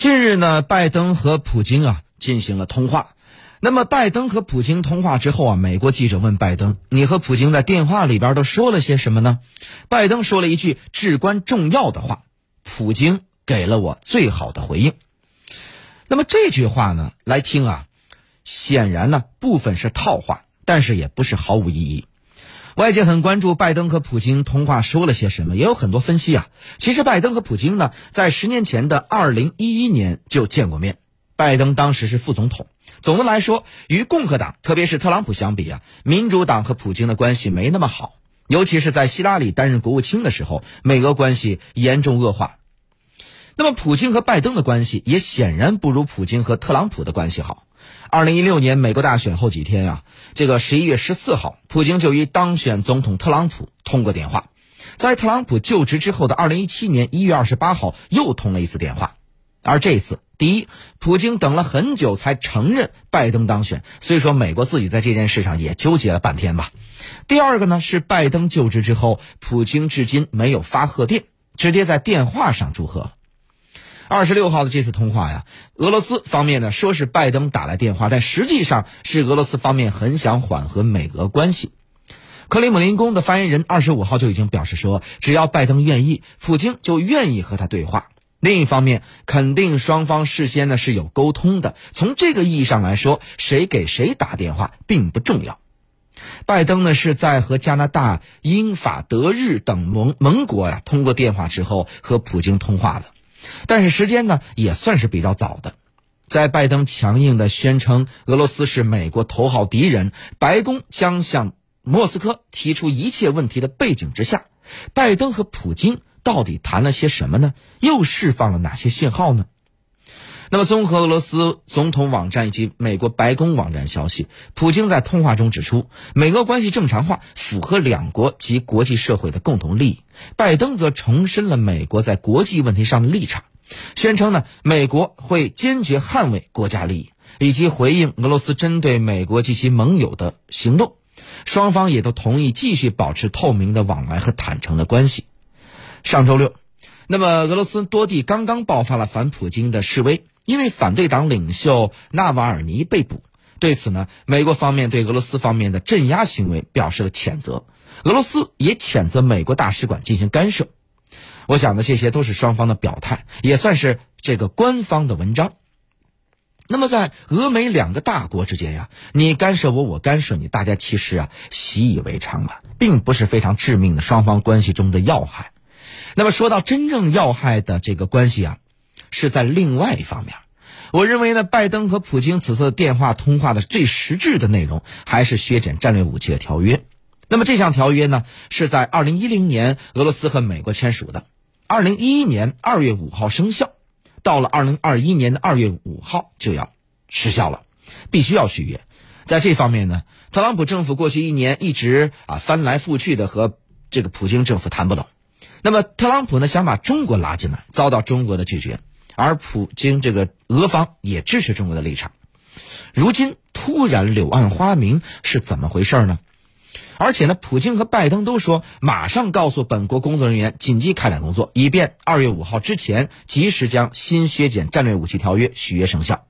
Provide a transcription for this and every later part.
近日呢，拜登和普京啊进行了通话。那么，拜登和普京通话之后啊，美国记者问拜登：“你和普京在电话里边都说了些什么呢？”拜登说了一句至关重要的话：“普京给了我最好的回应。”那么这句话呢，来听啊，显然呢部分是套话，但是也不是毫无意义。外界很关注拜登和普京通话说了些什么，也有很多分析啊。其实拜登和普京呢，在十年前的二零一一年就见过面。拜登当时是副总统。总的来说，与共和党，特别是特朗普相比啊，民主党和普京的关系没那么好。尤其是在希拉里担任国务卿的时候，美俄关系严重恶化。那么，普京和拜登的关系也显然不如普京和特朗普的关系好。二零一六年美国大选后几天啊，这个十一月十四号，普京就与当选总统特朗普通过电话。在特朗普就职之后的二零一七年一月二十八号，又通了一次电话。而这一次，第一，普京等了很久才承认拜登当选，所以说美国自己在这件事上也纠结了半天吧。第二个呢，是拜登就职之后，普京至今没有发贺电，直接在电话上祝贺。二十六号的这次通话呀，俄罗斯方面呢说是拜登打来电话，但实际上是俄罗斯方面很想缓和美俄关系。克里姆林宫的发言人二十五号就已经表示说，只要拜登愿意，普京就愿意和他对话。另一方面，肯定双方事先呢是有沟通的。从这个意义上来说，谁给谁打电话并不重要。拜登呢是在和加拿大、英法德日等盟盟国呀通过电话之后和普京通话的。但是时间呢也算是比较早的，在拜登强硬的宣称俄罗斯是美国头号敌人，白宫将向莫斯科提出一切问题的背景之下，拜登和普京到底谈了些什么呢？又释放了哪些信号呢？那么，综合俄罗斯总统网站以及美国白宫网站消息，普京在通话中指出，美俄关系正常化符合两国及国际社会的共同利益。拜登则重申了美国在国际问题上的立场，宣称呢，美国会坚决捍卫国家利益，以及回应俄罗斯针对美国及其盟友的行动。双方也都同意继续保持透明的往来和坦诚的关系。上周六，那么俄罗斯多地刚刚爆发了反普京的示威。因为反对党领袖纳瓦尔尼被捕，对此呢，美国方面对俄罗斯方面的镇压行为表示了谴责，俄罗斯也谴责美国大使馆进行干涉。我想呢，这些都是双方的表态，也算是这个官方的文章。那么，在俄美两个大国之间呀，你干涉我，我干涉你，大家其实啊习以为常了，并不是非常致命的双方关系中的要害。那么，说到真正要害的这个关系啊。是在另外一方面，我认为呢，拜登和普京此次电话通话的最实质的内容还是削减战略武器的条约。那么这项条约呢，是在二零一零年俄罗斯和美国签署的，二零一一年二月五号生效，到了二零二一年的二月五号就要失效了，必须要续约。在这方面呢，特朗普政府过去一年一直啊翻来覆去的和这个普京政府谈不拢。那么特朗普呢想把中国拉进来，遭到中国的拒绝。而普京这个俄方也支持中国的立场，如今突然柳暗花明是怎么回事呢？而且呢，普京和拜登都说马上告诉本国工作人员紧急开展工作，以便二月五号之前及时将新削减战略武器条约续约生效。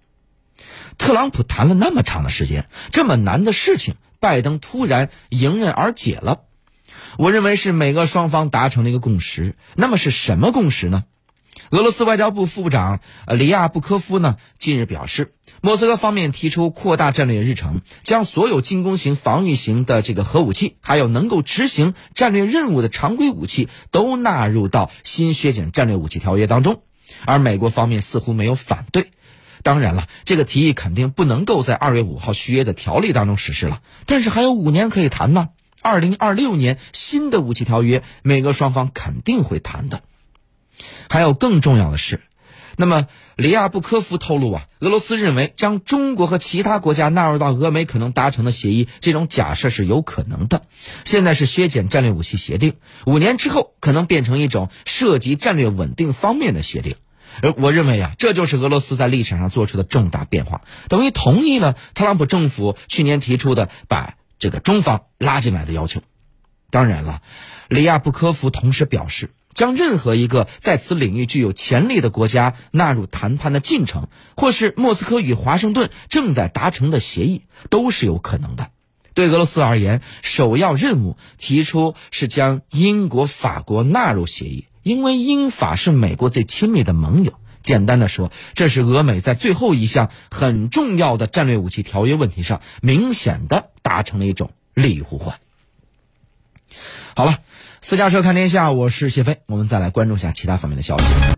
特朗普谈了那么长的时间，这么难的事情，拜登突然迎刃而解了。我认为是美俄双方达成了一个共识。那么是什么共识呢？俄罗斯外交部副部长呃里亚布科夫呢近日表示，莫斯科方面提出扩大战略日程，将所有进攻型、防御型的这个核武器，还有能够执行战略任务的常规武器，都纳入到新削减战略武器条约当中。而美国方面似乎没有反对。当然了，这个提议肯定不能够在二月五号续约的条例当中实施了，但是还有五年可以谈呢。二零二六年新的武器条约，美俄双方肯定会谈的。还有更重要的是，那么里亚布科夫透露啊，俄罗斯认为将中国和其他国家纳入到俄美可能达成的协议，这种假设是有可能的。现在是削减战略武器协定，五年之后可能变成一种涉及战略稳定方面的协定。而我认为啊，这就是俄罗斯在立场上做出的重大变化，等于同意了特朗普政府去年提出的把这个中方拉进来的要求。当然了，里亚布科夫同时表示。将任何一个在此领域具有潜力的国家纳入谈判的进程，或是莫斯科与华盛顿正在达成的协议，都是有可能的。对俄罗斯而言，首要任务提出是将英国、法国纳入协议，因为英法是美国最亲密的盟友。简单的说，这是俄美在最后一项很重要的战略武器条约问题上，明显的达成了一种利益互换。好了，私家车看天下，我是谢飞，我们再来关注一下其他方面的消息。